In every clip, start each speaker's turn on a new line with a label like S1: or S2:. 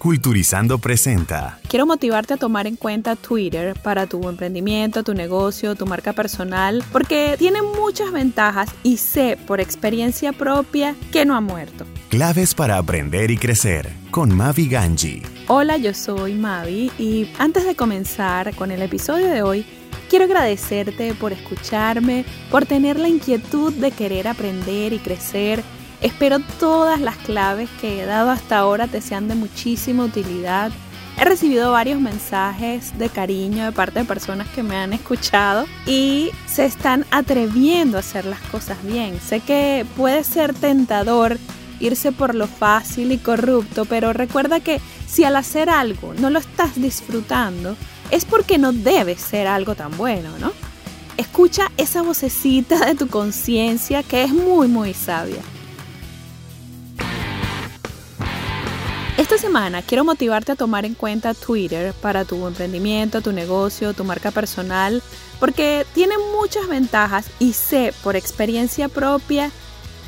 S1: Culturizando presenta.
S2: Quiero motivarte a tomar en cuenta Twitter para tu emprendimiento, tu negocio, tu marca personal, porque tiene muchas ventajas y sé por experiencia propia que no ha muerto.
S1: Claves para aprender y crecer con Mavi Ganji.
S2: Hola, yo soy Mavi y antes de comenzar con el episodio de hoy, quiero agradecerte por escucharme, por tener la inquietud de querer aprender y crecer Espero todas las claves que he dado hasta ahora te sean de muchísima utilidad. He recibido varios mensajes de cariño de parte de personas que me han escuchado y se están atreviendo a hacer las cosas bien. Sé que puede ser tentador irse por lo fácil y corrupto, pero recuerda que si al hacer algo no lo estás disfrutando, es porque no debe ser algo tan bueno, ¿no? Escucha esa vocecita de tu conciencia que es muy, muy sabia. Esta semana quiero motivarte a tomar en cuenta Twitter para tu emprendimiento, tu negocio, tu marca personal, porque tiene muchas ventajas y sé por experiencia propia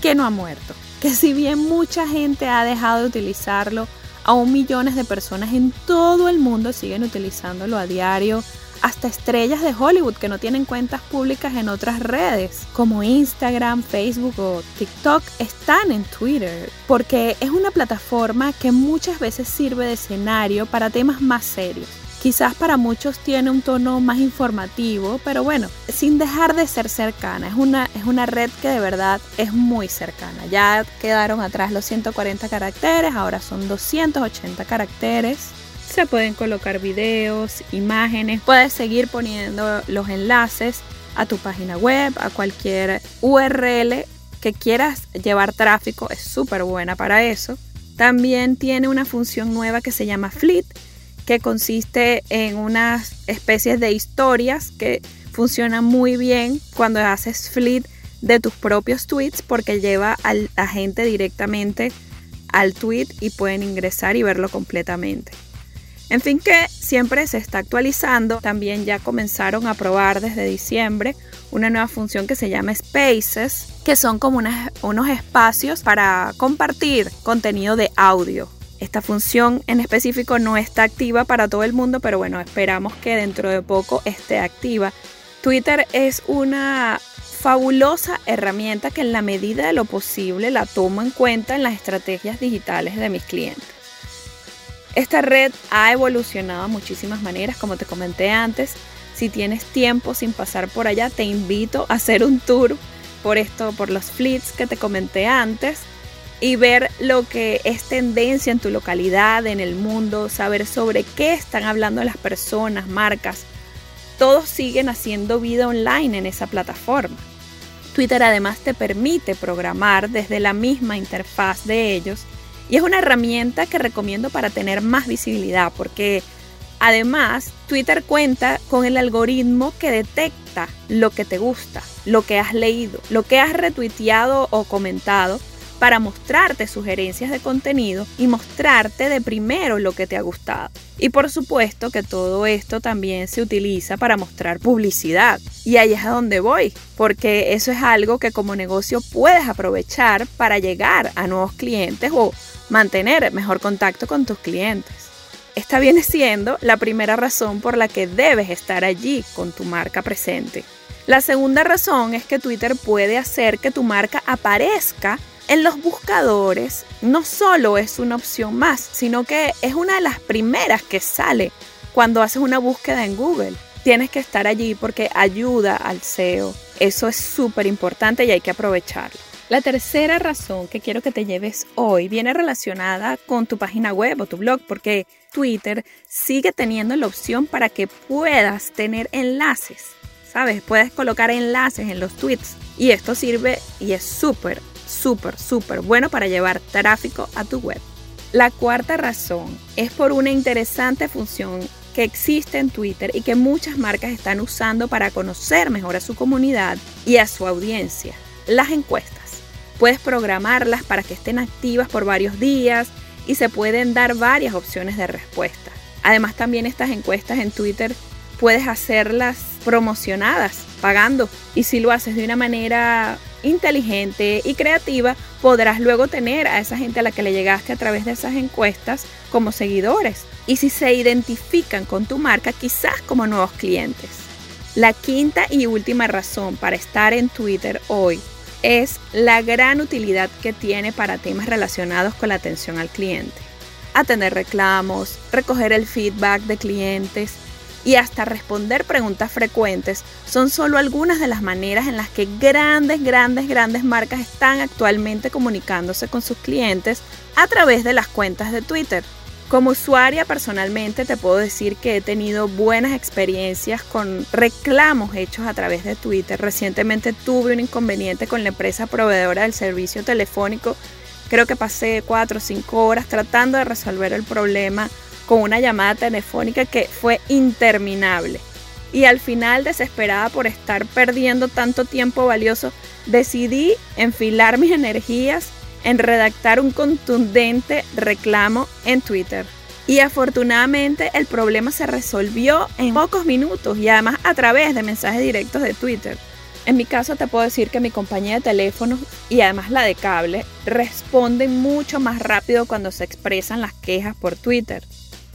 S2: que no ha muerto. Que si bien mucha gente ha dejado de utilizarlo, aún millones de personas en todo el mundo siguen utilizándolo a diario hasta estrellas de Hollywood que no tienen cuentas públicas en otras redes, como Instagram, Facebook o TikTok, están en Twitter, porque es una plataforma que muchas veces sirve de escenario para temas más serios. Quizás para muchos tiene un tono más informativo, pero bueno, sin dejar de ser cercana. Es una, es una red que de verdad es muy cercana. Ya quedaron atrás los 140 caracteres, ahora son 280 caracteres se pueden colocar videos, imágenes, puedes seguir poniendo los enlaces a tu página web, a cualquier URL que quieras llevar tráfico, es súper buena para eso. También tiene una función nueva que se llama Fleet, que consiste en unas especies de historias que funcionan muy bien cuando haces Fleet de tus propios tweets porque lleva a la gente directamente al tweet y pueden ingresar y verlo completamente. En fin que siempre se está actualizando. También ya comenzaron a probar desde diciembre una nueva función que se llama Spaces, que son como unos espacios para compartir contenido de audio. Esta función en específico no está activa para todo el mundo, pero bueno, esperamos que dentro de poco esté activa. Twitter es una fabulosa herramienta que en la medida de lo posible la tomo en cuenta en las estrategias digitales de mis clientes. Esta red ha evolucionado de muchísimas maneras, como te comenté antes. Si tienes tiempo sin pasar por allá, te invito a hacer un tour por esto, por los fleets que te comenté antes y ver lo que es tendencia en tu localidad, en el mundo, saber sobre qué están hablando las personas, marcas. Todos siguen haciendo vida online en esa plataforma. Twitter además te permite programar desde la misma interfaz de ellos y es una herramienta que recomiendo para tener más visibilidad porque además Twitter cuenta con el algoritmo que detecta lo que te gusta, lo que has leído, lo que has retuiteado o comentado para mostrarte sugerencias de contenido y mostrarte de primero lo que te ha gustado. Y por supuesto que todo esto también se utiliza para mostrar publicidad. Y ahí es a donde voy, porque eso es algo que como negocio puedes aprovechar para llegar a nuevos clientes o mantener mejor contacto con tus clientes. Esta viene siendo la primera razón por la que debes estar allí con tu marca presente. La segunda razón es que Twitter puede hacer que tu marca aparezca En los buscadores no solo es una opción más, sino que es una de las primeras que sale cuando haces una búsqueda en Google. Tienes que estar allí porque ayuda al SEO. Eso es súper importante y hay que aprovecharlo. La tercera razón que quiero que te lleves hoy viene relacionada con tu página web o tu blog, porque Twitter sigue teniendo la opción para que puedas tener enlaces. ¿Sabes? Puedes colocar enlaces en los tweets y esto sirve y es súper, súper, súper bueno para llevar tráfico a tu web. La cuarta razón es por una interesante función que existe en Twitter y que muchas marcas están usando para conocer mejor a su comunidad y a su audiencia, las encuestas. Puedes programarlas para que estén activas por varios días y se pueden dar varias opciones de respuesta. Además también estas encuestas en Twitter puedes hacerlas promocionadas, pagando. Y si lo haces de una manera inteligente y creativa, podrás luego tener a esa gente a la que le llegaste a través de esas encuestas como seguidores. Y si se identifican con tu marca, quizás como nuevos clientes. La quinta y última razón para estar en Twitter hoy es la gran utilidad que tiene para temas relacionados con la atención al cliente. Atender reclamos, recoger el feedback de clientes y hasta responder preguntas frecuentes son solo algunas de las maneras en las que grandes, grandes, grandes marcas están actualmente comunicándose con sus clientes a través de las cuentas de Twitter. Como usuaria personalmente te puedo decir que he tenido buenas experiencias con reclamos hechos a través de Twitter. Recientemente tuve un inconveniente con la empresa proveedora del servicio telefónico. Creo que pasé 4 o 5 horas tratando de resolver el problema con una llamada telefónica que fue interminable. Y al final, desesperada por estar perdiendo tanto tiempo valioso, decidí enfilar mis energías en redactar un contundente reclamo en Twitter. Y afortunadamente el problema se resolvió en pocos minutos y además a través de mensajes directos de Twitter. En mi caso te puedo decir que mi compañía de teléfono y además la de cable responden mucho más rápido cuando se expresan las quejas por Twitter.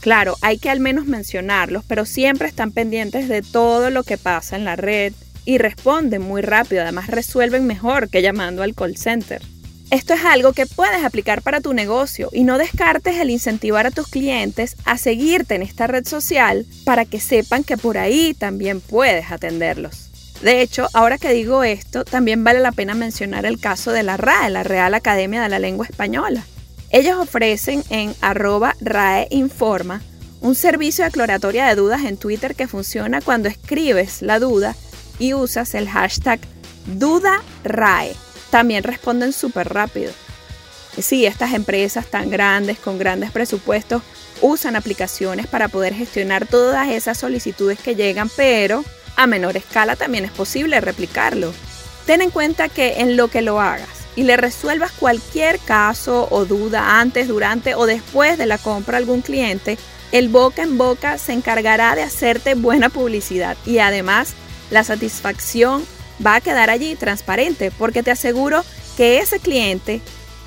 S2: Claro, hay que al menos mencionarlos, pero siempre están pendientes de todo lo que pasa en la red y responden muy rápido, además resuelven mejor que llamando al call center. Esto es algo que puedes aplicar para tu negocio y no descartes el incentivar a tus clientes a seguirte en esta red social para que sepan que por ahí también puedes atenderlos. De hecho, ahora que digo esto, también vale la pena mencionar el caso de la RAE, la Real Academia de la Lengua Española. Ellos ofrecen en arroba RAE Informa un servicio de aclaratoria de dudas en Twitter que funciona cuando escribes la duda y usas el hashtag DudaRae también responden súper rápido. Sí, estas empresas tan grandes, con grandes presupuestos, usan aplicaciones para poder gestionar todas esas solicitudes que llegan, pero a menor escala también es posible replicarlo. Ten en cuenta que en lo que lo hagas y le resuelvas cualquier caso o duda antes, durante o después de la compra a algún cliente, el boca en boca se encargará de hacerte buena publicidad y además la satisfacción va a quedar allí transparente porque te aseguro que ese cliente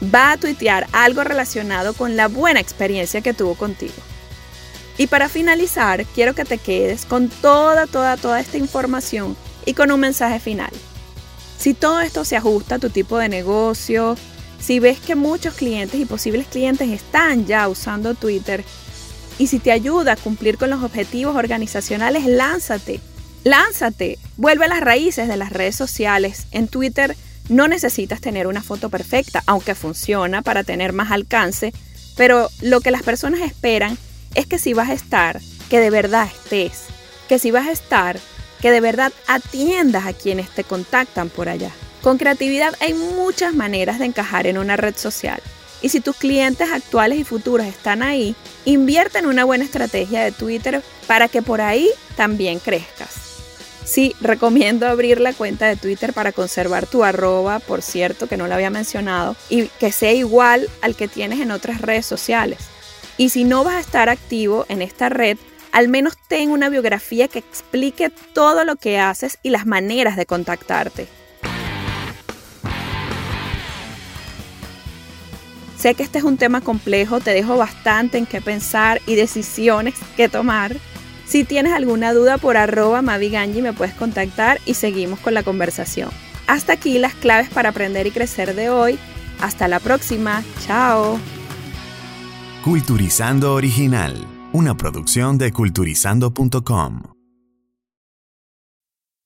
S2: va a tuitear algo relacionado con la buena experiencia que tuvo contigo. Y para finalizar, quiero que te quedes con toda, toda, toda esta información y con un mensaje final. Si todo esto se ajusta a tu tipo de negocio, si ves que muchos clientes y posibles clientes están ya usando Twitter y si te ayuda a cumplir con los objetivos organizacionales, lánzate Lánzate, vuelve a las raíces de las redes sociales. En Twitter no necesitas tener una foto perfecta, aunque funciona para tener más alcance, pero lo que las personas esperan es que si vas a estar, que de verdad estés, que si vas a estar, que de verdad atiendas a quienes te contactan por allá. Con creatividad hay muchas maneras de encajar en una red social. Y si tus clientes actuales y futuros están ahí, invierte en una buena estrategia de Twitter para que por ahí también crezcas. Sí, recomiendo abrir la cuenta de Twitter para conservar tu arroba, por cierto, que no lo había mencionado, y que sea igual al que tienes en otras redes sociales. Y si no vas a estar activo en esta red, al menos ten una biografía que explique todo lo que haces y las maneras de contactarte. Sé que este es un tema complejo, te dejo bastante en qué pensar y decisiones que tomar. Si tienes alguna duda por arroba maviganji me puedes contactar y seguimos con la conversación. Hasta aquí las claves para aprender y crecer de hoy. Hasta la próxima. Chao.
S1: Culturizando Original, una producción de culturizando.com.